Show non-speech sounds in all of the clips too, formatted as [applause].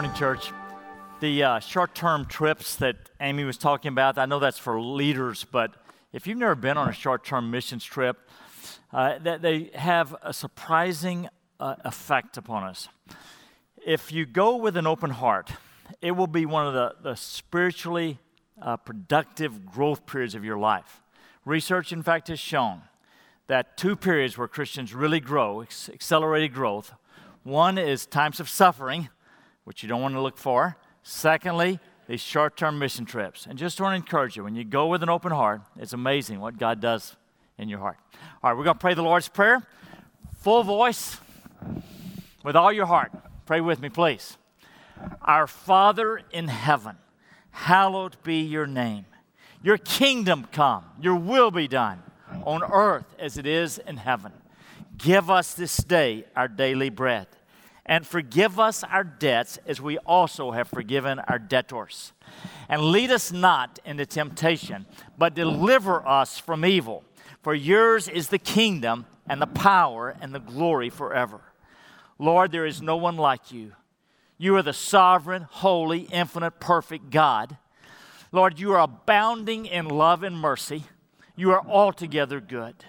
Morning, church. The uh, short term trips that Amy was talking about, I know that's for leaders, but if you've never been on a short term missions trip, uh, that they have a surprising uh, effect upon us. If you go with an open heart, it will be one of the, the spiritually uh, productive growth periods of your life. Research, in fact, has shown that two periods where Christians really grow, accelerated growth, one is times of suffering, which you don't want to look for. Secondly, these short term mission trips. And just want to encourage you when you go with an open heart, it's amazing what God does in your heart. All right, we're going to pray the Lord's Prayer, full voice, with all your heart. Pray with me, please. Our Father in heaven, hallowed be your name. Your kingdom come, your will be done on earth as it is in heaven. Give us this day our daily bread, and forgive us our debts as we also have forgiven our debtors. And lead us not into temptation, but deliver us from evil. For yours is the kingdom, and the power, and the glory forever. Lord, there is no one like you. You are the sovereign, holy, infinite, perfect God. Lord, you are abounding in love and mercy. You are altogether good.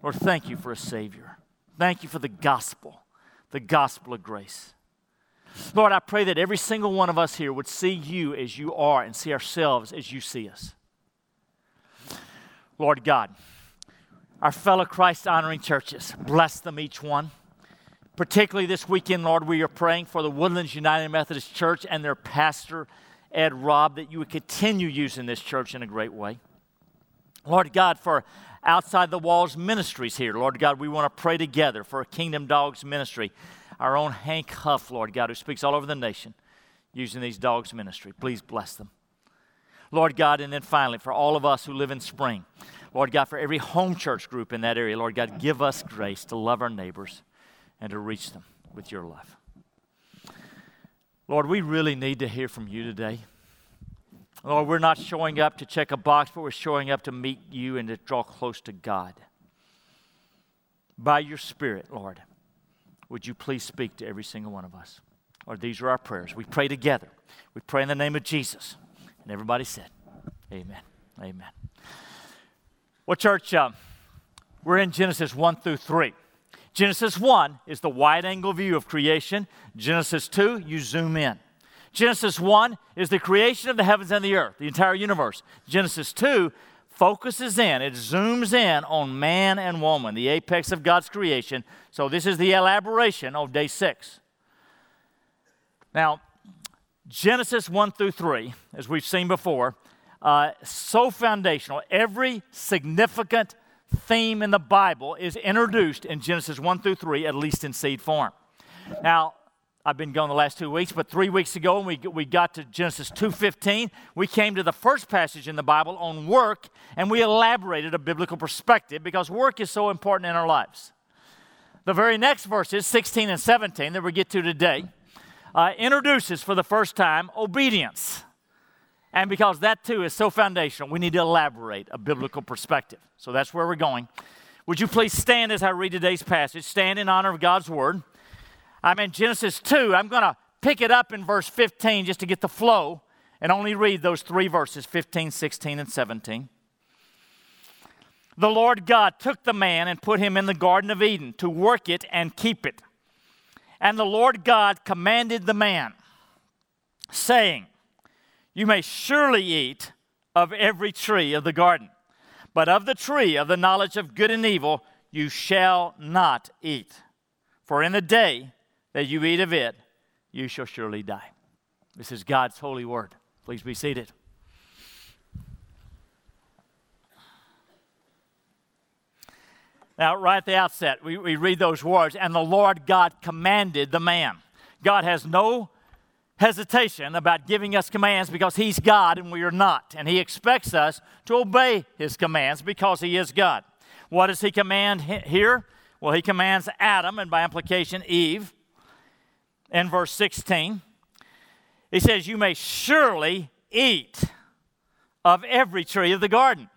Lord, thank you for a Savior. Thank you for the gospel, the gospel of grace. Lord, I pray that every single one of us here would see you as you are and see ourselves as you see us. Lord God, our fellow Christ honoring churches, bless them each one. Particularly this weekend, Lord, we are praying for the Woodlands United Methodist Church and their pastor, Ed Robb, that you would continue using this church in a great way. Lord God, for outside the walls ministries here. Lord God, we want to pray together for a Kingdom Dogs ministry. Our own Hank Huff, Lord God, who speaks all over the nation using these dogs ministry. Please bless them. Lord God, and then finally, for all of us who live in Spring, Lord God, for every home church group in that area, Lord God, give us grace to love our neighbors and to reach them with your love. Lord, we really need to hear from you today. Lord, we're not showing up to check a box, but we're showing up to meet you and to draw close to God. By your Spirit, Lord, would you please speak to every single one of us? Lord, these are our prayers. We pray together. We pray in the name of Jesus. And everybody said, Amen. Amen. Well, church, uh, we're in Genesis 1 through 3. Genesis 1 is the wide angle view of creation. Genesis 2, you zoom in. Genesis 1 is the creation of the heavens and the earth, the entire universe. Genesis 2 focuses in, it zooms in on man and woman, the apex of God's creation. So this is the elaboration of day 6. Now, Genesis 1 through 3, as we've seen before, uh, so foundational. Every significant theme in the Bible is introduced in Genesis 1 through 3, at least in seed form. Now, I've been gone the last two weeks, but three weeks ago, when we, we got to Genesis 2.15, we came to the first passage in the Bible on work, and we elaborated a biblical perspective because work is so important in our lives. The very next verses, 16 and 17, that we get to today, uh, introduces for the first time obedience. And because that too is so foundational, we need to elaborate a biblical perspective. So that's where we're going. Would you please stand as I read today's passage? Stand in honor of God's word. I'm in Genesis 2. I'm going to pick it up in verse 15 just to get the flow and only read those three verses 15, 16, and 17. The Lord God took the man and put him in the Garden of Eden to work it and keep it. And the Lord God commanded the man, saying, You may surely eat of every tree of the garden, but of the tree of the knowledge of good and evil you shall not eat. For in the day that you eat of it, you shall surely die. This is God's holy word. Please be seated. Now, right at the outset, we, we read those words, and the Lord God commanded the man. God has no hesitation about giving us commands because He's God and we are not. And He expects us to obey His commands because He is God. What does He command here? Well, He commands Adam, and by implication, Eve, in verse 16. He says, You may surely eat of every tree of the garden,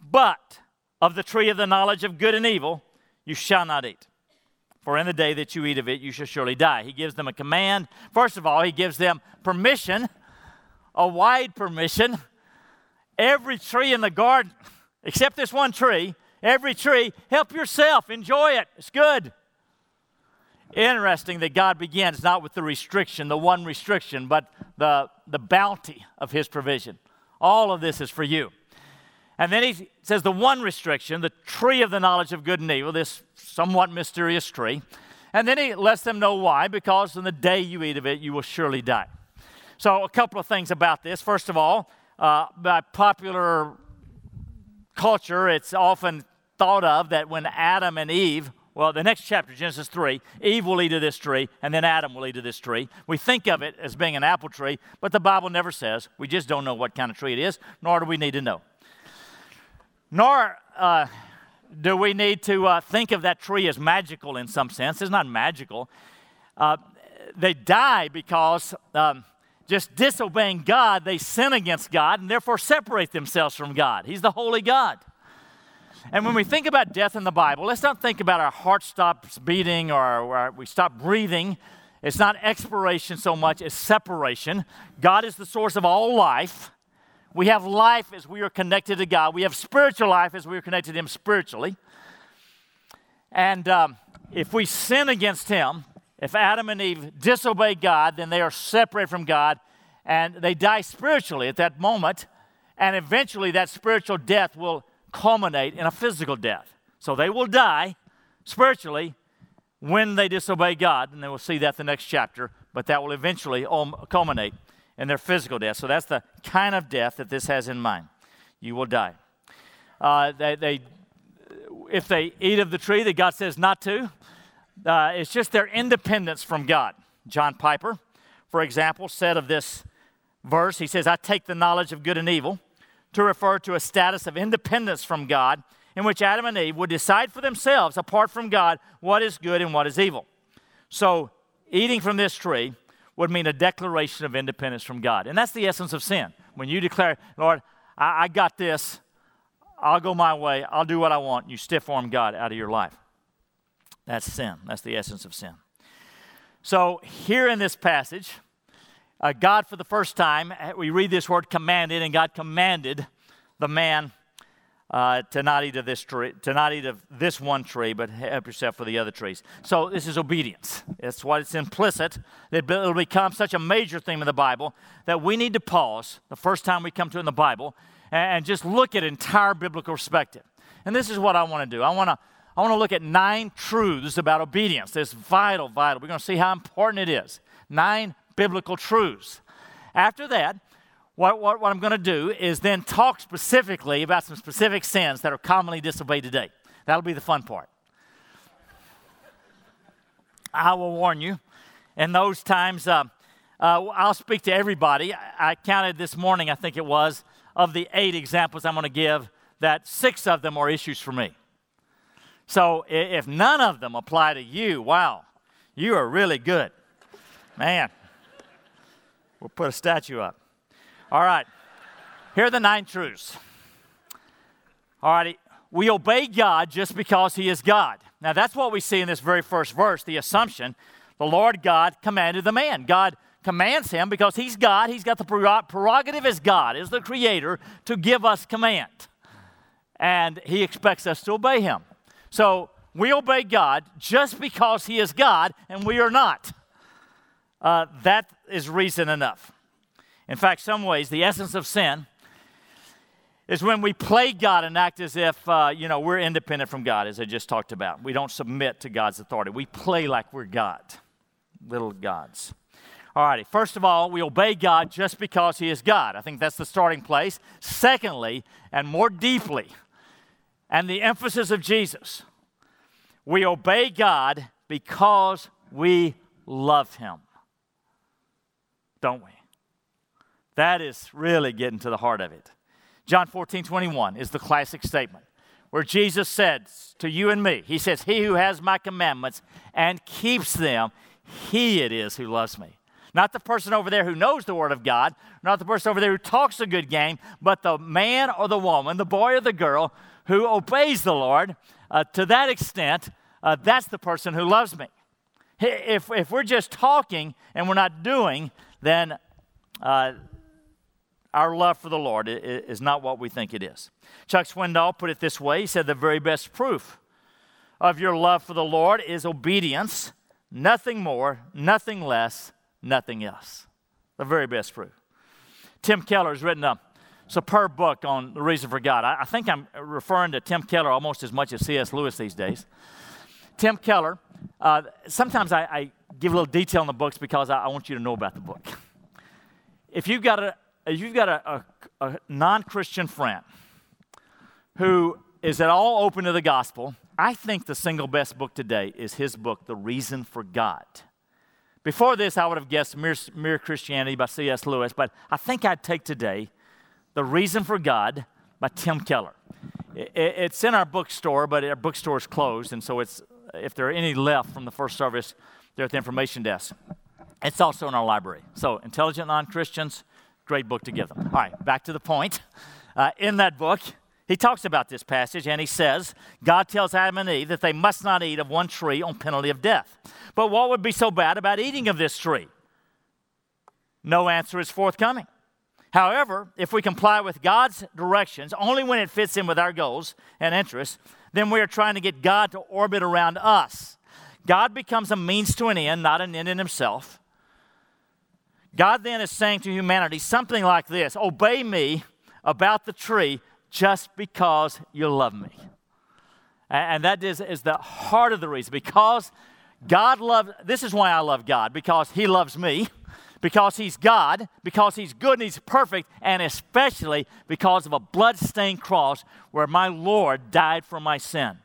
but of the tree of the knowledge of good and evil you shall not eat. for in the day that you eat of it, you shall surely die. He gives them a command. First of all, he gives them permission, a wide permission. Every tree in the garden, except this one tree, every tree, help yourself, enjoy it, it's good. Interesting that God begins not with the restriction, the one restriction, but the, the bounty of His provision. All of this is for you. And then he says the one restriction, the tree of the knowledge of good and evil, this somewhat mysterious tree. And then he lets them know why, because in the day you eat of it, you will surely die. So, a couple of things about this. First of all, uh, by popular culture, it's often thought of that when Adam and Eve, well, the next chapter, Genesis 3, Eve will eat of this tree, and then Adam will eat of this tree. We think of it as being an apple tree, but the Bible never says. We just don't know what kind of tree it is, nor do we need to know. Nor uh, do we need to uh, think of that tree as magical in some sense. It's not magical. Uh, they die because um, just disobeying God, they sin against God and therefore separate themselves from God. He's the holy God. And when we think about death in the Bible, let's not think about our heart stops beating or, we stop breathing. It's not expiration so much as separation. God is the source of all life. We have life as we are connected to God. We have spiritual life as we are connected to Him spiritually. And um, if we sin against Him, if Adam and Eve disobey God, then they are separated from God and they die spiritually at that moment. And eventually, that spiritual death will culminate in a physical death. So they will die spiritually when they disobey God. And then we'll see that the next chapter. But that will eventually culminate in their physical death. So that's the kind of death that this has in mind. You will die. Uh, they, they, if they eat of the tree that God says not to, uh, it's just their independence from God. John Piper, for example, said of this verse, he says, I take the knowledge of good and evil to refer to a status of independence from God in which Adam and Eve would decide for themselves, apart from God, what is good and what is evil. So, eating from this tree would mean a declaration of independence from God. And that's the essence of sin. When you declare, Lord, I, I got this, I'll go my way, I'll do what I want, you stiff arm God out of your life. That's sin. That's the essence of sin. So, here in this passage, uh, God, for the first time, uh, we read this word commanded, and God commanded the man uh, to not eat of this tree, to not eat of this one tree, but help yourself for the other trees. So this is obedience. It's what it's implicit. It'll become such a major theme in the Bible that we need to pause the first time we come to it in the Bible and just look at entire biblical perspective. And this is what I want to do. I want to I want to look at nine truths about obedience. It's vital, vital. We're going to see how important it is. Nine biblical truths. After that, what, what, what I'm going to do is then talk specifically about some specific sins that are commonly disobeyed today. That'll be the fun part. I will warn you, in those times, uh, uh, I'll speak to everybody. I, I counted this morning, I think it was, of the eight examples I'm going to give, that six of them are issues for me. So if none of them apply to you, wow, you are really good. Man, we'll put a statue up. All right. Here are the nine truths. All righty. We obey God just because He is God. Now, that's what we see in this very first verse the assumption the Lord God commanded the man. God commands him because He's God. He's got the prerogative as God, as the Creator, to give us command. And He expects us to obey Him. So we obey God just because He is God and we are not. Uh, that is reason enough. In fact, some ways, the essence of sin is when we play God and act as if, uh, you know, we're independent from God, as I just talked about. We don't submit to God's authority. We play like we're God, little gods. All righty, first of all, we obey God just because He is God. I think that's the starting place. Secondly, and more deeply, and the emphasis of Jesus, we obey God because we love Him. Don't we? That is really getting to the heart of it. John 14, 21 is the classic statement where Jesus said to you and me, He says, He who has my commandments and keeps them, he it is who loves me. Not the person over there who knows the Word of God, not the person over there who talks a good game, but the man or the woman, the boy or the girl who obeys the Lord uh, to that extent uh, that's the person who loves me. If, if we're just talking and we're not doing, then uh, our love for the Lord is not what we think it is. Chuck Swindoll put it this way He said, The very best proof of your love for the Lord is obedience, nothing more, nothing less, nothing else. The very best proof. Tim Keller has written a superb book on the reason for God. I, I think I'm referring to Tim Keller almost as much as C.S. Lewis these days. Tim Keller, uh, sometimes I, I, give a little detail in the books because I, I, want you to know about the book. If you've got a, you've got a, a, a non Christian friend who is at all open to the gospel, I think the single best book today is his book, The Reason for God. Before this, I would have guessed Mere, Mere Christianity by C.S. Lewis, but I think I'd take today The Reason for God by Tim Keller. It's in our bookstore, but our bookstore is closed, and so it's if there are any left from the first service, they're at the information desk. It's also in our library. So, Intelligent Non Christians, great book to give them. All right, back to the point. Uh, in that book, he talks about this passage and he says, God tells Adam and Eve that they must not eat of one tree on penalty of death. But what would be so bad about eating of this tree? No answer is forthcoming. However, if we comply with God's directions only when it fits in with our goals and interests, then we are trying to get God to orbit around us. God becomes a means to an end, not an end in himself. God then is saying to humanity something like this Obey me about the tree just because you love me. And that is, is the heart of the reason. Because God loves, this is why I love God, because He loves me, because He's God, because He's good and He's perfect, and especially because of a blood-stained cross where my Lord died for my sin.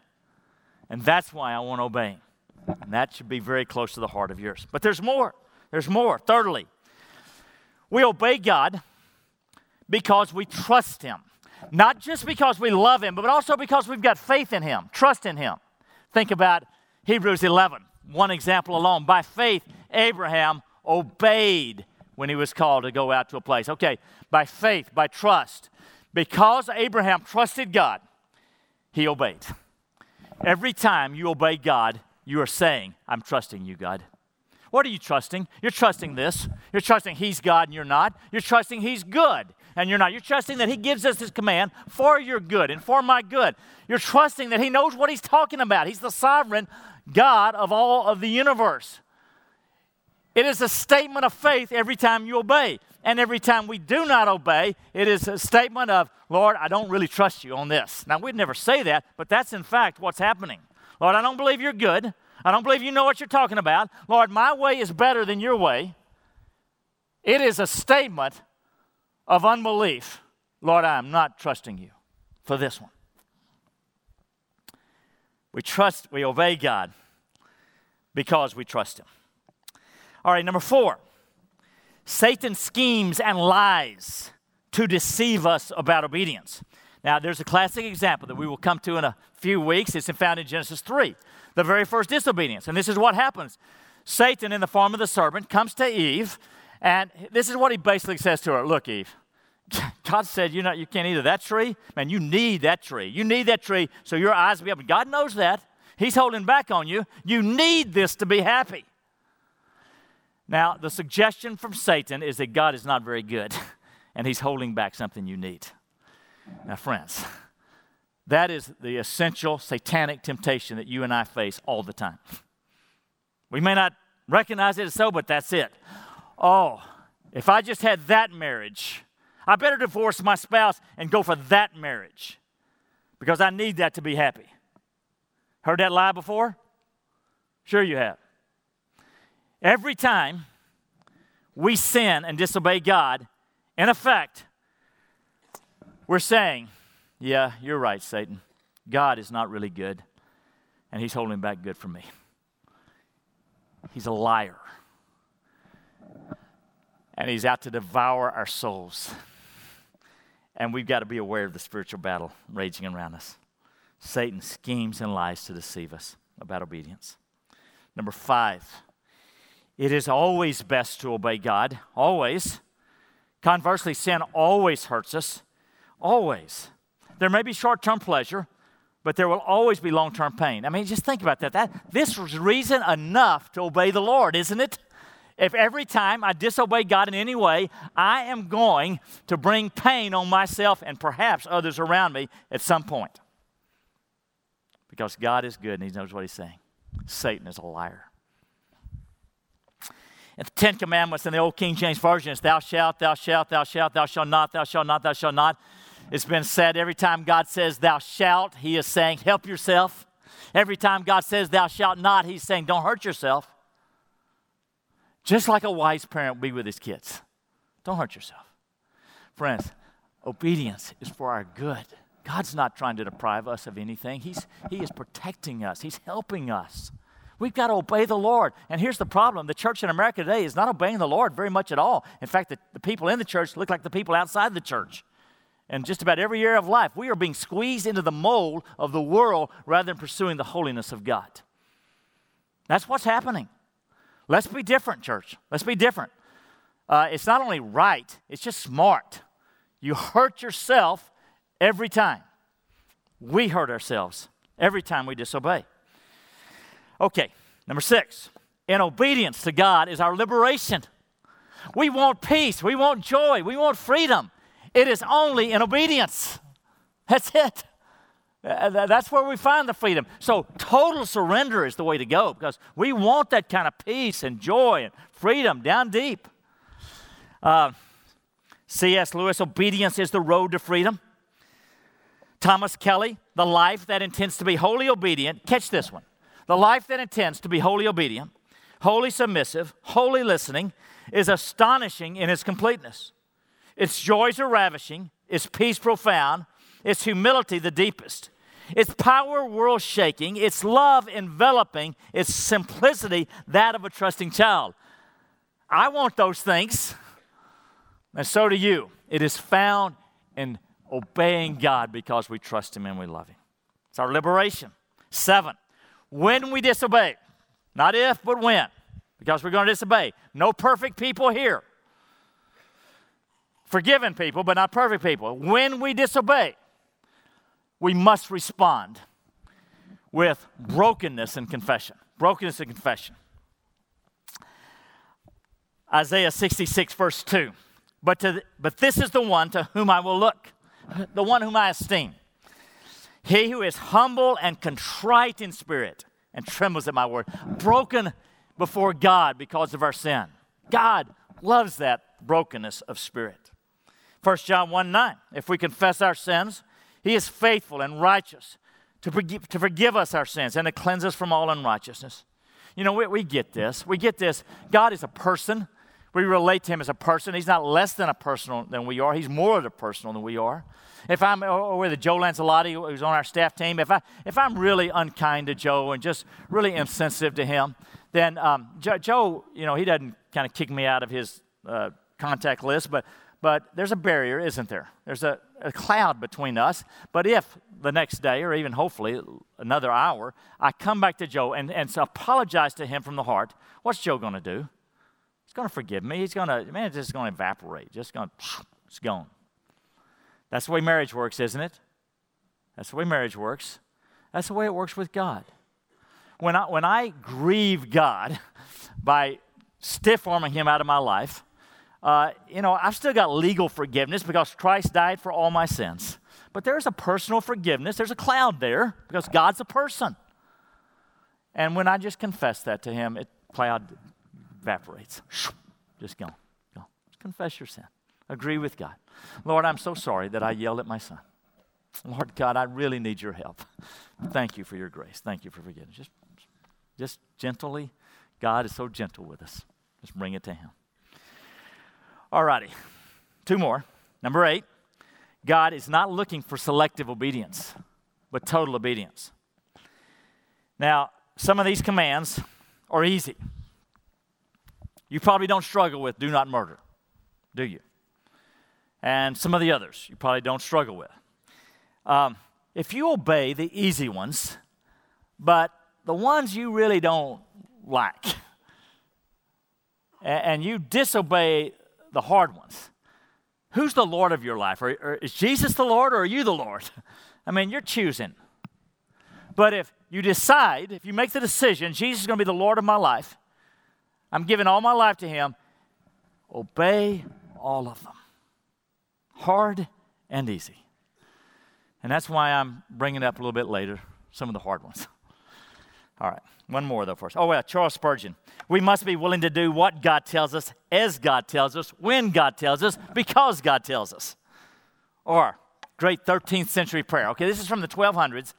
And that's why I want to obey Him. And that should be very close to the heart of yours. But there's more. There's more. Thirdly, we obey God because we trust Him. Not just because we love him, but also because we've got faith in him, trust in him. Think about Hebrews 11, one example alone. By faith, Abraham obeyed when he was called to go out to a place. Okay, by faith, by trust. Because Abraham trusted God, he obeyed. Every time you obey God, you are saying, I'm trusting you, God. What are you trusting? You're trusting this. You're trusting He's God and you're not. You're trusting He's good and you're not. You're trusting that He gives us His command for your good and for my good. You're trusting that He knows what He's talking about. He's the sovereign God of all of the universe. It is a statement of faith every time you obey. And every time we do not obey, it is a statement of, Lord, I don't really trust you on this. Now, we'd never say that, but that's in fact what's happening. Lord, I don't believe you're good. I don't believe you know what you're talking about. Lord, my way is better than your way. It is a statement of unbelief, Lord, I am not trusting you for this one. We trust, we obey God because we trust Him. All right, number four Satan schemes and lies to deceive us about obedience. Now, there's a classic example that we will come to in a few weeks. It's found in Genesis 3, the very first disobedience. And this is what happens Satan, in the form of the serpent, comes to Eve, and this is what he basically says to her Look, Eve, [laughs] God said, you know, you can't eat of that tree. Man, you need that tree. You need that tree so your eyes will be open. God knows that. He's holding back on you. You need this to be happy. Now, the suggestion from Satan is that God is not very good [laughs] and he's holding back something you need. Now, friends, that is the essential satanic temptation that you and I face all the time. [laughs] We may not recognize it as so, but that's it. Oh, if I just had that marriage, I better divorce my spouse and go for that marriage because I need that to be happy. Heard that lie before? Sure, you have. Every time we sin and disobey God, in effect, we're saying, Yeah, you're right, Satan. God is not really good, and he's holding back good from me. He's a liar, and he's out to devour our souls. And we've got to be aware of the spiritual battle raging around us. Satan schemes and lies to deceive us about obedience. Number five, it is always best to obey God, always. Conversely, sin always hurts us, always. There may be short term pleasure, but there will always be long term pain. I mean, just think about that. that. This was reason enough to obey the Lord, isn't it? If every time I disobey God in any way, I am going to bring pain on myself and perhaps others around me at some point. Because God is good and He knows what He's saying. Satan is a liar. And the Ten Commandments in the Old King James Version is thou shalt, thou shalt, thou shalt, thou shalt not, thou shalt not, thou shalt not. It's been said every time God says thou shalt, He is saying help yourself. Every time God says thou shalt not, He's saying don't hurt yourself. Just like a wise parent would be with his kids. Don't hurt yourself. Friends, obedience is for our good. God's not trying to deprive us of anything. He's, he is protecting us, He's helping us. We've got to obey the Lord. And here's the problem the church in America today is not obeying the Lord very much at all. In fact, the, the people in the church look like the people outside the church. And just about every area of life, we are being squeezed into the mold of the world rather than pursuing the holiness of God. That's what's happening. Let's be different, church. Let's be different. Uh, it's not only right, it's just smart. You hurt yourself every time. We hurt ourselves every time we disobey. Okay, number six, in obedience to God is our liberation. We want peace, we want joy, we want freedom. It is only in obedience. That's it. Uh, that's where we find the freedom. So, total surrender is the way to go because we want that kind of peace and joy and freedom down deep. Uh, C.S. Lewis, obedience is the road to freedom. Thomas Kelly, the life that intends to be wholly obedient. Catch this one. The life that intends to be wholly obedient, wholly submissive, wholly listening is astonishing in its completeness. Its joys are ravishing, its peace profound, its humility the deepest, its power world shaking, its love enveloping, its simplicity that of a trusting child. I want those things, and so do you. It is found in obeying God because we trust Him and we love Him. It's our liberation. Seven, when we disobey. Not if, but when, because we're going to disobey. No perfect people here. Forgiven people, but not perfect people. When we disobey, we must respond with brokenness and confession. Brokenness and confession. Isaiah 66, verse 2. But, to, but this is the one to whom I will look, the one whom I esteem. He who is humble and contrite in spirit and trembles at my word, broken before God because of our sin. God loves that brokenness of spirit. 1 John 1 9. If we confess our sins, he is faithful and righteous to forgive, to forgive us our sins and to cleanse us from all unrighteousness. You know, we, we get this. We get this. God is a person. We relate to him as a person. He's not less than a personal than we are. He's more of a personal than we are. If I'm or with Joe Lancelotti, who's on our staff team, if I if I'm really unkind to Joe and just really insensitive to him, then um, Joe, Joe, you know, he doesn't kind of kick me out of his uh, contact list, but but there's a barrier, isn't there? There's a, a cloud between us. But if the next day, or even hopefully another hour, I come back to Joe and, and apologize to him from the heart, what's Joe going to do? Going to forgive me. He's going to, man, it's just going to evaporate. Just going to, it's gone. That's the way marriage works, isn't it? That's the way marriage works. That's the way it works with God. When I, when I grieve God [laughs] by stiff arming Him out of my life, uh, you know, I've still got legal forgiveness because Christ died for all my sins. But there's a personal forgiveness. There's a cloud there because God's a person. And when I just confess that to Him, it cloud evaporates. Just go. Go. Confess your sin. Agree with God. Lord, I'm so sorry that I yelled at my son. Lord God, I really need your help. Thank you for your grace. Thank you for forgiveness. Just, just gently. God is so gentle with us. Just bring it to Him. All righty. Two more. Number eight God is not looking for selective obedience, but total obedience. Now, some of these commands are easy. You probably don't struggle with do not murder, do you? And some of the others you probably don't struggle with. Um, if you obey the easy ones, but the ones you really don't like, and you disobey the hard ones. Who's the Lord of your life? Or, or is Jesus the Lord or are you the Lord? [laughs] I mean, you're choosing. But if you decide, if you make the decision, Jesus is going to be the Lord of my life, I'm giving all my life to Him, obey all of them. Hard and easy. And that's why I'm bringing up a little bit later some of the hard ones. [laughs] All right, one more though first. Oh, well, Charles Spurgeon. We must be willing to do what God tells us, as God tells us, when God tells us, because God tells us. Or, great 13th century prayer. Okay, this is from the 1200s.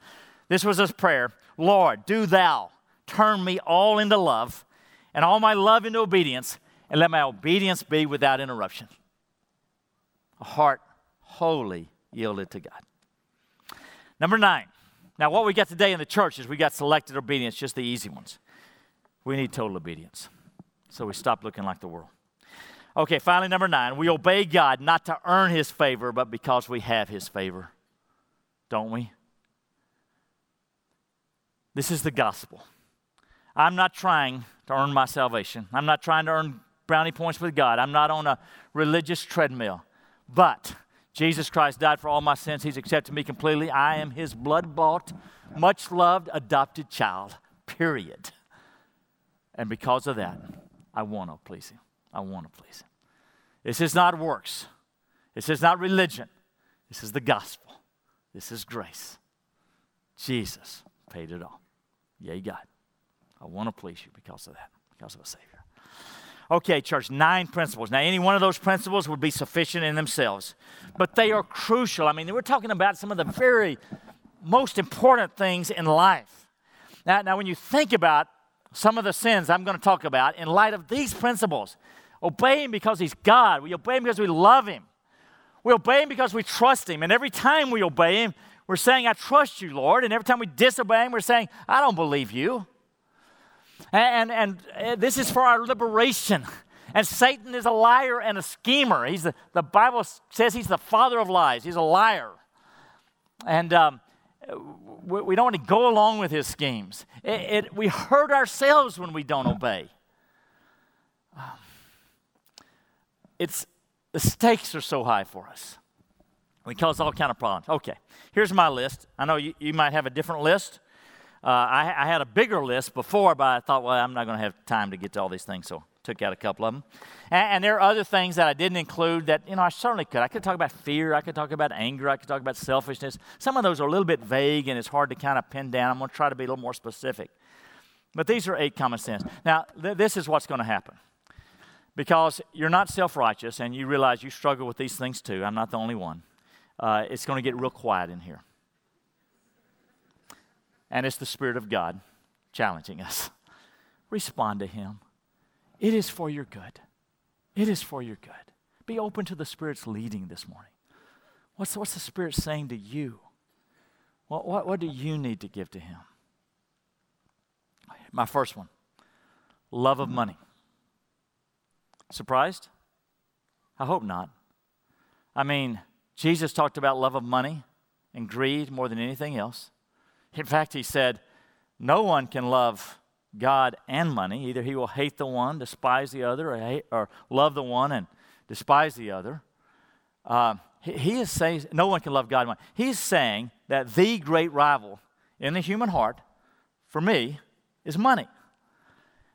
This was his prayer Lord, do thou turn me all into love, and all my love into obedience, and let my obedience be without interruption. A heart wholly yielded to God. Number nine. Now, what we got today in the church is we got selected obedience, just the easy ones. We need total obedience. So we stop looking like the world. Okay, finally, number nine. We obey God not to earn his favor, but because we have his favor. Don't we? This is the gospel. I'm not trying to earn my salvation. I'm not trying to earn brownie points with God. I'm not on a religious treadmill. But Jesus Christ died for all my sins. He's accepted me completely. I am his blood bought, much loved, adopted child, period. And because of that, I want to please him. I want to please him. This is not works. This is not religion. This is the gospel. This is grace. Jesus paid it all. Yea, God. I want to please you because of that, because of a Savior. Okay, church, nine principles. Now, any one of those principles would be sufficient in themselves, but they are crucial. I mean, we're talking about some of the very most important things in life. Now, now when you think about some of the sins I'm going to talk about in light of these principles, obey Him because He's God. We obey Him because we love Him. We obey Him because we trust Him. And every time we obey Him, we're saying, I trust you, Lord. And every time we disobey Him, we're saying, I don't believe you. And, and, uh, this is for our liberation. And Satan is a liar and a schemer. He's the, the Bible says he's the father of lies. He's a liar. And um, we, we, don't want to go along with his schemes. It, it, we hurt ourselves when we don't obey. Um, it's, the stakes are so high for us. We cause all kind of problems. Okay, here's my list. I know you, you might have a different list. Uh, I, I, had a bigger list before, but I thought, well, I'm not going to have time to get to all these things, so took out a couple of them. And, and, there are other things that I didn't include that, you know, I certainly could. I could talk about fear, I could talk about anger, I could talk about selfishness. Some of those are a little bit vague and it's hard to kind of pin down. I'm going to try to be a little more specific. But these are eight common sins. Now, th- this is what's going to happen. Because you're not self righteous and you realize you struggle with these things too. I'm not the only one. Uh, it's going to get real quiet in here and it's the Spirit of God challenging us. Respond to Him. It is for your good. It is for your good. Be open to the Spirit's leading this morning. What's, what's the Spirit saying to you? What, what, what do you need to give to Him? My first one love of money. Surprised? I hope not. I mean, Jesus talked about love of money and greed more than anything else. In fact, he said, No one can love God and money. Either he will hate the one, despise the other, or, hate, or love the one and despise the other. Uh, he, is saying, No one can love God and money. He's saying that the great rival in the human heart, for me, is money.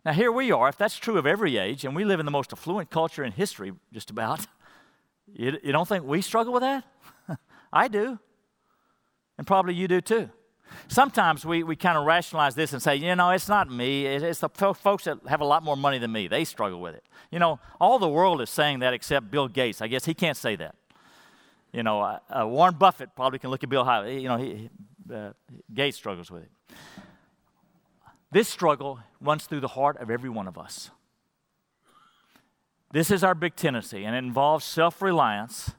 Now, here we are. If that's true of every age, and we live in the most affluent culture in history, just about, you, you don't think we struggle with that? [laughs] I do. And probably you do too. Sometimes we, we kind of rationalize this and say, you know, it's not me. It's the folks that have a lot more money than me. They struggle with it. You know, all the world is saying that except Bill Gates. I guess he can't say that. You know, uh, uh, Warren Buffett probably can look at Bill High. You know, he, uh, Gates struggles with it. This struggle runs through the heart of every one of us. This is our big tendency, and it involves self reliance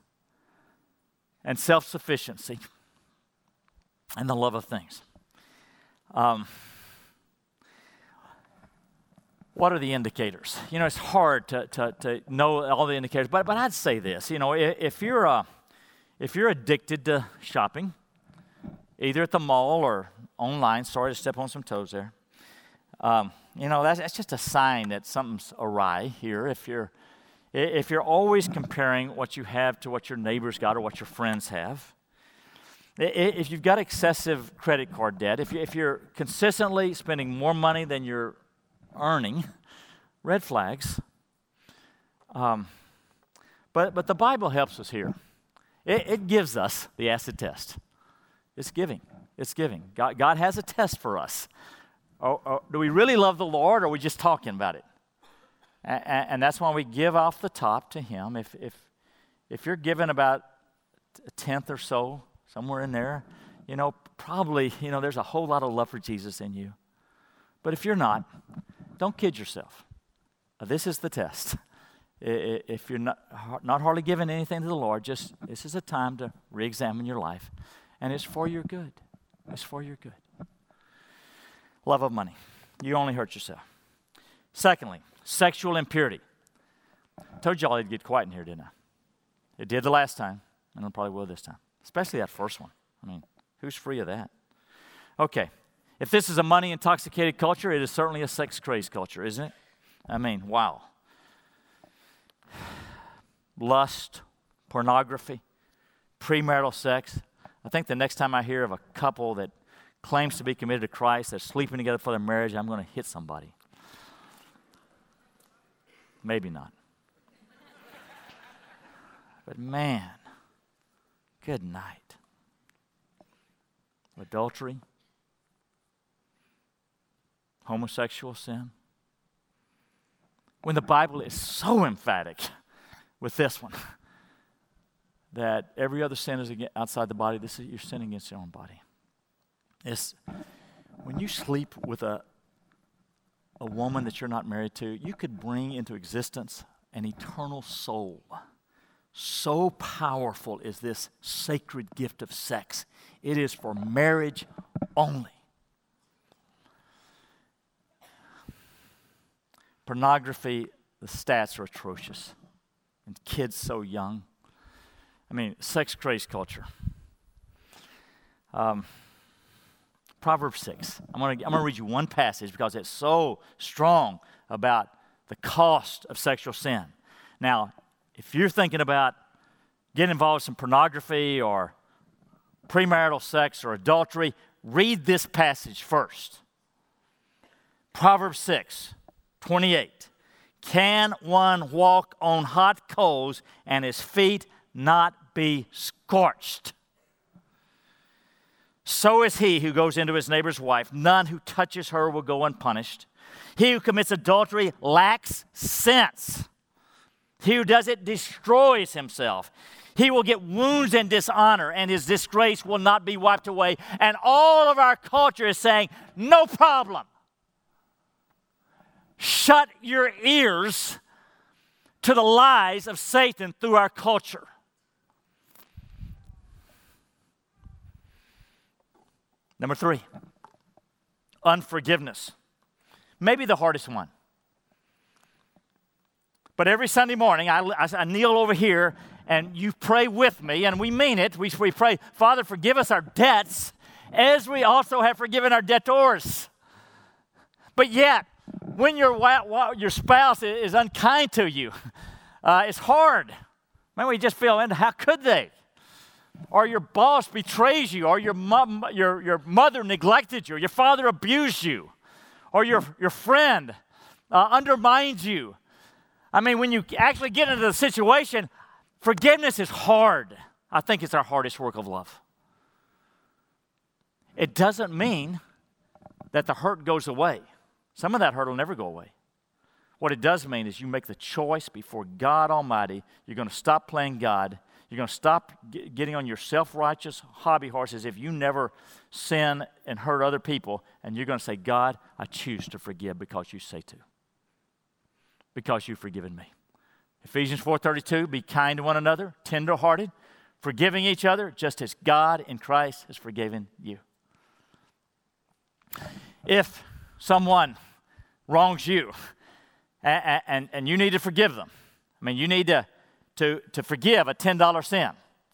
and self sufficiency [laughs] and the love of things. Um, what are the indicators? You know, it's hard to, to, to know all the indicators, but, but I'd say this. You know, if you're, uh, if you're addicted to shopping, either at the mall or online, sorry to step on some toes there, um, you know, that's, that's just a sign that something's awry here. If you're, if you're always comparing what you have to what your neighbors got or what your friends have, If you've got excessive credit card debt, if, you, are consistently spending more money than you're earning, [laughs] red flags. Um, but, but the Bible helps us here. It, it gives us the acid test. It's giving. It's giving. God, God has a test for us. Oh, oh, do we really love the Lord, or are we just talking about it? And, and that's why we give off the top to Him. If, if, if you're giving about a tenth or so, somewhere in there, you know, probably, you know, there's a whole lot of love for Jesus in you. But if you're not, don't kid yourself. This is the test. If you're not, not hardly giving anything to the Lord, just this is a time to re examine your life. And it's for your good. It's for your good. Love of money. You only hurt yourself. Secondly, sexual impurity. I told y'all it'd get quiet in here, didn't I? It did the last time, and it probably will this time, especially that first one. I mean, who's free of that? Okay, if this is a money intoxicated culture, it is certainly a sex crazed culture, isn't it? I mean, wow. [sighs] Lust, pornography, premarital sex. I think the next time I hear of a couple that claims to be committed to Christ, they're sleeping together for their marriage, I'm going to hit somebody. Maybe not. But man, good night. Adultery, homosexual sin. When the Bible is so emphatic with this one that every other sin is outside the body, this is you're sinning against your own body. It's when you sleep with a a woman that you're not married to, you could bring into existence an eternal soul. So powerful is this sacred gift of sex. It is for marriage only. Pornography, the stats are atrocious. And kids so young. I mean, sex crazed culture. Um, Proverbs 6. I'm going to I'm going to read you one passage because it's so strong about the cost of sexual sin. Now, if you're thinking about getting involved in pornography or premarital sex or adultery, read this passage first. Proverbs 6 28. Can one walk on hot coals and his feet not be scorched? So is he who goes into his neighbor's wife. None who touches her will go unpunished. He who commits adultery lacks sense. He who does it destroys himself. He will get wounds and dishonor, and his disgrace will not be wiped away. And all of our culture is saying, no problem shut your ears to the lies of Satan through our culture. Number three, unforgiveness. Maybe the hardest one. But every Sunday morning, I, I, I, kneel over here and you pray with me, and we mean it. We, we pray, Father, forgive us our debts as we also have forgiven our debtors. But yet, when your, your spouse is unkind to you, [laughs] uh, it's hard. Man, we just feel, and how could they? Or your boss betrays you, or your, mom, your, your mother neglected you, or your father abused you, or your, your friend uh, undermines you. I mean, when you actually get into the situation, forgiveness is hard. I think it's our hardest work of love. It doesn't mean that the hurt goes away. Some of that hurt will never go away. What it does mean is you make the choice before God Almighty. You're going to stop playing God. You're going to stop getting on your self righteous hobby horse as if you never sin and hurt other people. And you're going to say, God, I choose to forgive because you say to. Because you've forgiven me. Ephesians 4:32 be kind to one another, tenderhearted, forgiving each other just as God in Christ has forgiven you. If someone wrongs you and, and, and you need to forgive them. I mean, you need to, to, to forgive a $10 sin.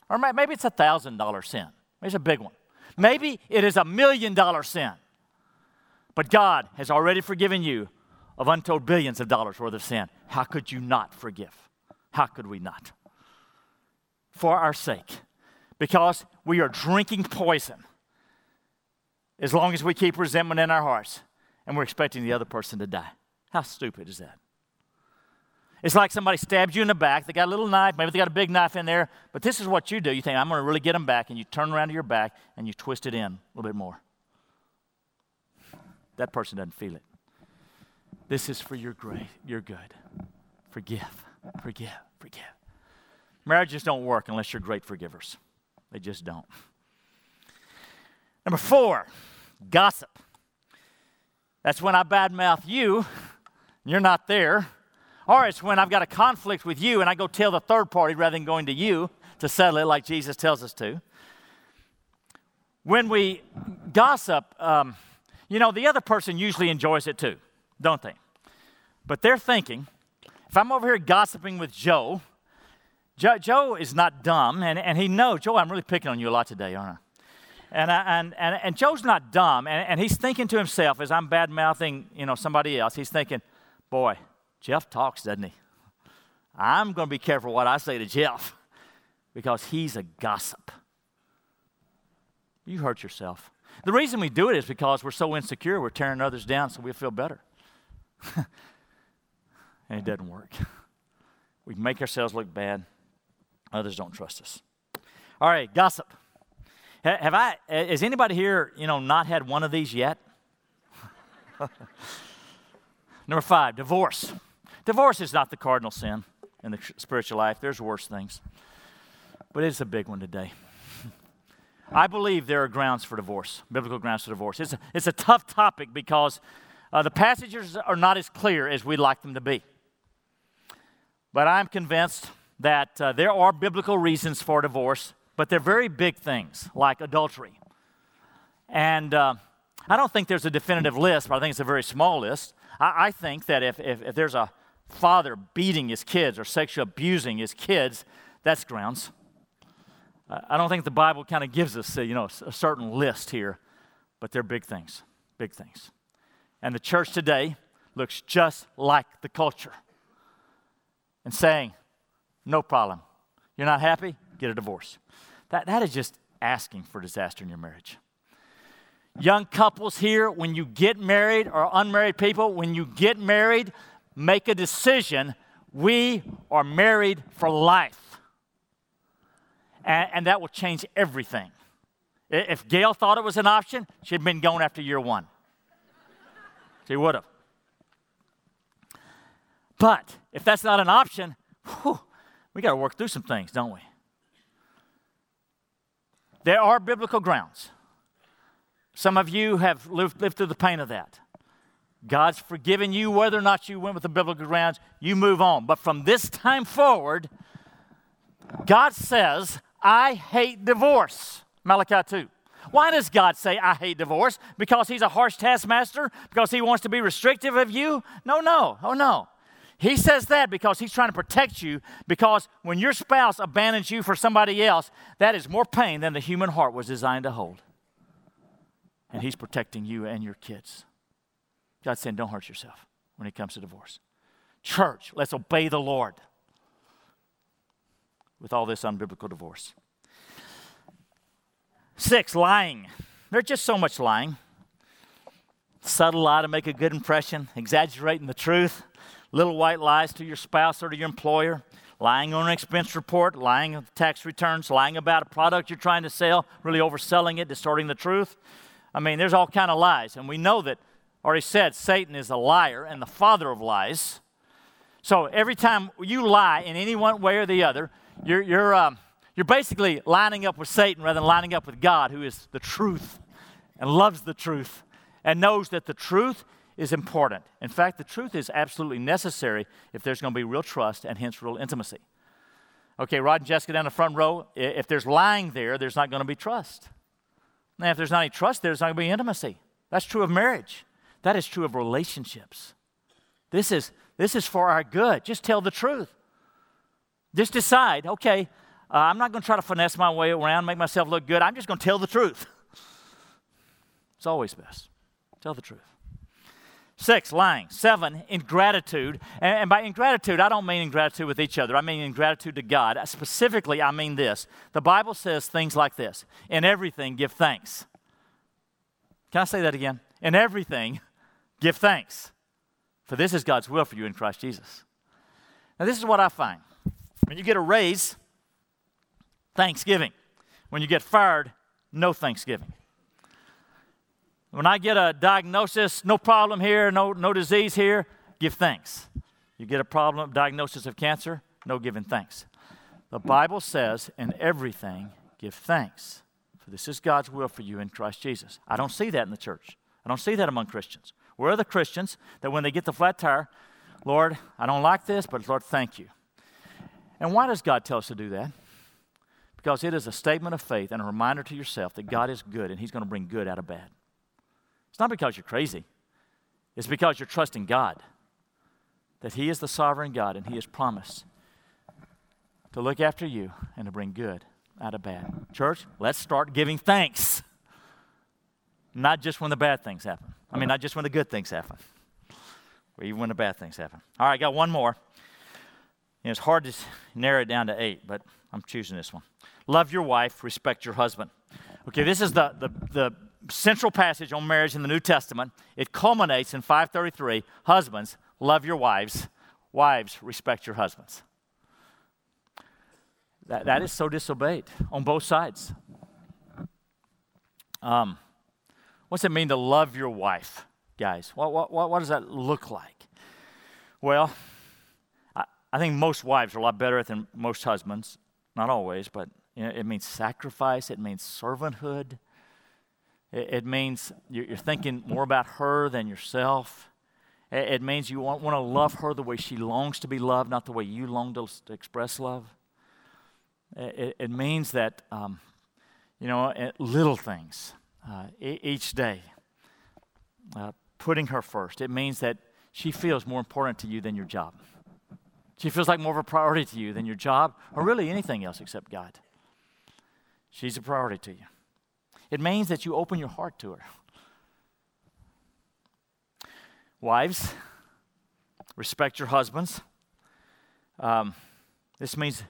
Or maybe it's a $1,000 sin. Maybe it's a big one. Maybe it is a million dollar sin. But God has already forgiven you of untold billions of dollars worth of sin. How could you not forgive? How could we not? For our sake, because we are drinking poison as long as we keep resentment in our hearts and we're expecting the other person to die. How stupid is that? It's like somebody stabs you in the back. They got a little knife, maybe they got a big knife in there, but this is what you do. You think, I'm going to really get them back, and you turn around to your back and you twist it in a little bit more. That person doesn't feel it. This is for your great, your good. Forgive, forgive, forgive. Marriages don't work unless you're great forgivers. They just don't. Number four, gossip. That's when I badmouth you, and you're not there. Or it's when I've got a conflict with you and I go tell the third party rather than going to you to settle it like Jesus tells us to. When we gossip, um, you know, the other person usually enjoys it too, don't they? But they're thinking, if I'm over here gossiping with Joe, Joe, Joe is not dumb, and, and he knows, Joe, I'm really picking on you a lot today, aren't I? And, and, and, and Joe's not dumb, and, and he's thinking to himself as I'm bad mouthing, you know, somebody else, he's thinking, boy, Jeff talks, doesn't he? I'm going to be careful what I say to Jeff because he's a gossip. You hurt yourself. The reason we do it is because we're so insecure, we're tearing others down so we feel better. [laughs] and it doesn't work. [laughs] We make ourselves look bad, others don't trust us. All right, gossip. Have I, has anybody here, you know, not had one of these yet? [laughs] Number five, divorce. Divorce is not the cardinal sin in the spiritual life, there's worse things. But it's a big one today. I believe there are grounds for divorce, biblical grounds for divorce. It's a, it's a tough topic because uh, the passages are not as clear as we'd like them to be. But I'm convinced that uh, there are biblical reasons for divorce but they're very big things like adultery. And uh, I don't think there's a definitive list, but I think it's a very small list. I, I think that if, if, if, there's a father beating his kids or sexually abusing his kids, that's grounds. I don't think the Bible kind of gives us a, you know, a certain list here, but they're big things, big things. And the church today looks just like the culture and saying, no problem. You're not happy? Get a divorce. That, that is just asking for disaster in your marriage. Young couples here, when you get married, or unmarried people, when you get married, make a decision. We are married for life. And, and that will change everything. If Gail thought it was an option, she'd been going after year one. She would have. But if that's not an option, whew, we got to work through some things, don't we? There are biblical grounds. Some of you have lived, lived through the pain of that. God's forgiven you whether or not you went with the biblical grounds, you move on. But from this time forward, God says, I hate divorce. Malachi 2. Why does God say, I hate divorce? Because he's a harsh taskmaster? Because he wants to be restrictive of you? No, no. Oh, no. He says that because he's trying to protect you, because when your spouse abandons you for somebody else, that is more pain than the human heart was designed to hold. And he's protecting you and your kids. God's saying, don't hurt yourself when it comes to divorce. Church, let's obey the Lord with all this unbiblical divorce. Six, lying. There's just so much lying. Subtle lie to make a good impression, exaggerating the truth little white lies to your spouse or to your employer, lying on an expense report, lying on tax returns, lying about a product you're trying to sell, really overselling it, distorting the truth. I mean, there's all kind of lies, and we know that. Already said, Satan is a liar and the father of lies. So every time you lie in any one way or the other, you're, you're, um, you're basically lining up with Satan rather than lining up with God, who is the truth and loves the truth and knows that the truth is important. In fact, the truth is absolutely necessary if there's going to be real trust and hence real intimacy. Okay, Rod and Jessica down the front row, if there's lying there, there's not going to be trust. Now, if there's not any trust there, there's not going to be intimacy. That's true of marriage. That is true of relationships. This is, this is for our good. Just tell the truth. Just decide, okay, uh, I'm not going to try to finesse my way around, make myself look good. I'm just going to tell the truth. It's always best. Tell the truth. Six, lying. Seven, ingratitude. And, and by ingratitude, I don't mean ingratitude with each other. I mean ingratitude to God. Specifically, I mean this. The Bible says things like this In everything, give thanks. Can I say that again? In everything, give thanks. For this is God's will for you in Christ Jesus. Now, this is what I find. When you get a raise, thanksgiving. When you get fired, no thanksgiving. When I get a diagnosis, no problem here, no, no disease here, give thanks. You get a problem, diagnosis of cancer, no giving thanks. The Bible says, in everything, give thanks, for this is God's will for you in Christ Jesus. I don't see that in the church. I don't see that among Christians. Where are the Christians that when they get the flat tire, Lord, I don't like this, but Lord, thank you. And why does God tell us to do that? Because it is a statement of faith and a reminder to yourself that God is good and He's going to bring good out of bad. It's not because you're crazy, it's because you're trusting God, that He is the sovereign God and He has promised to look after you and to bring good out of bad. Church, let's start giving thanks. Not just when the bad things happen. I mean, not just when the good things happen, or even when the bad things happen. All right, got one more. It's hard to narrow it down to eight, but I'm choosing this one. Love your wife, respect your husband. Okay, this is the, the, the central passage on marriage in the New Testament. It culminates in 533 Husbands, love your wives. Wives, respect your husbands. That, that is so disobeyed on both sides. Um, what's it mean to love your wife, guys? What, what, what, what does that look like? Well, I, I think most wives are a lot better than most husbands. Not always, but you know, it means sacrifice, it means servanthood, it, it means you're, thinking more about her than yourself. It, it means you want, want to love her the way she longs to be loved, not the way you long to, to express love. It, it means that, um, you know, little things uh, each day, uh, putting her first. It means that she feels more important to you than your job. She feels like more of a priority to you than your job or really anything else except God. She's a priority to you. It means that you open your heart to her. Wives, respect your husbands. Um, this means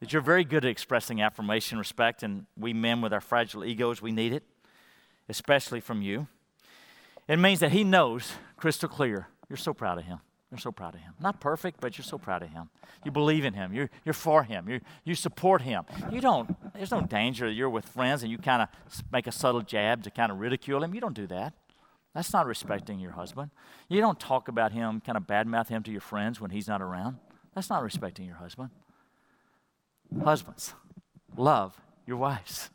that you're very good at expressing affirmation, respect, and we men with our fragile egos, we need it, especially from you. It means that he knows crystal clear. You're so proud of him. You're so proud of him. Not perfect, but you're so proud of him. You believe in him. You're, you're for him. you you support him. You don't, there's no danger you're with friends and you kind of make a subtle jab to kind of ridicule him. You don't do that. That's not respecting your husband. You don't talk about him, kind of badmouth him to your friends when he's not around. That's not respecting your husband. Husbands, love your wives.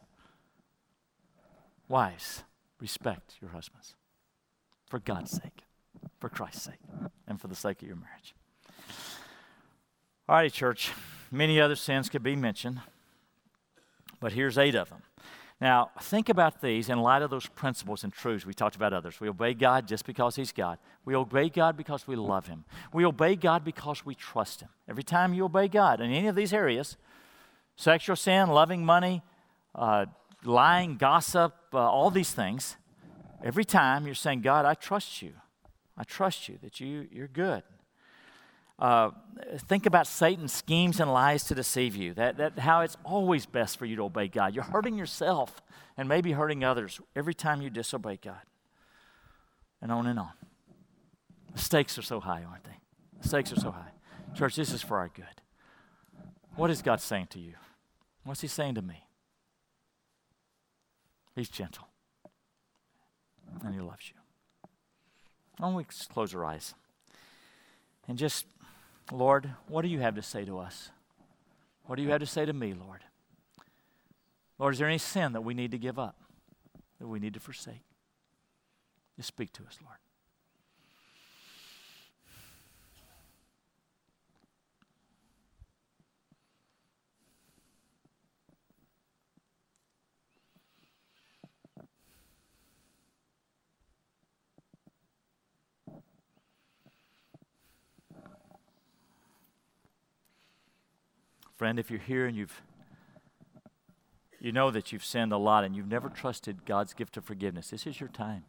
Wives, respect your husbands for God's sake for Christ's sake and for the sake of your marriage. All righty, church. Many other sins could be mentioned, but here's eight of them. Now, think about these in light of those principles and truths we talked about others. We obey God just because He's God. We obey God because we love Him. We obey God because we trust Him. Every time you obey God in any of these areas sexual sin, loving money, uh, lying, gossip, uh, all these things every time you're saying, God, I trust you. I trust you that you, you're good. Uh, think about Satan's schemes and lies to deceive you. That, that how it's always best for you to obey God. You're hurting yourself and maybe hurting others every time you disobey God. And on and on. The stakes are so high, aren't they? The stakes are so high. Church, this is for our good. What is God saying to you? What's He saying to me? He's gentle and He loves you. Why don't we close our eyes and just, Lord, what do you have to say to us? What do you have to say to me, Lord? Lord, is there any sin that we need to give up, that we need to forsake? Just speak to us, Lord. Friend, if you're here and you've you know that you've sinned a lot and you've never trusted God's gift of forgiveness, this is your time.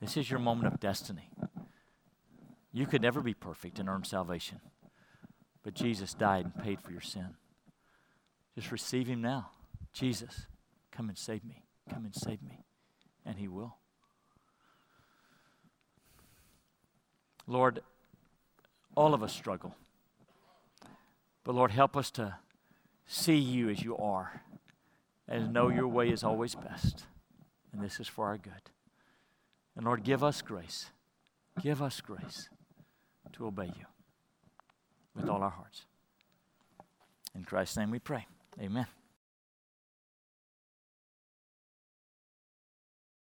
This is your moment of destiny. You could never be perfect and earn salvation, but Jesus died and paid for your sin. Just receive Him now. Jesus, come and save me. Come and save me. And He will. Lord, all of us struggle. But Lord, help us to see you as you are and know your way is always best. And this is for our good. And Lord, give us grace. Give us grace to obey you with all our hearts. In Christ's name we pray. Amen.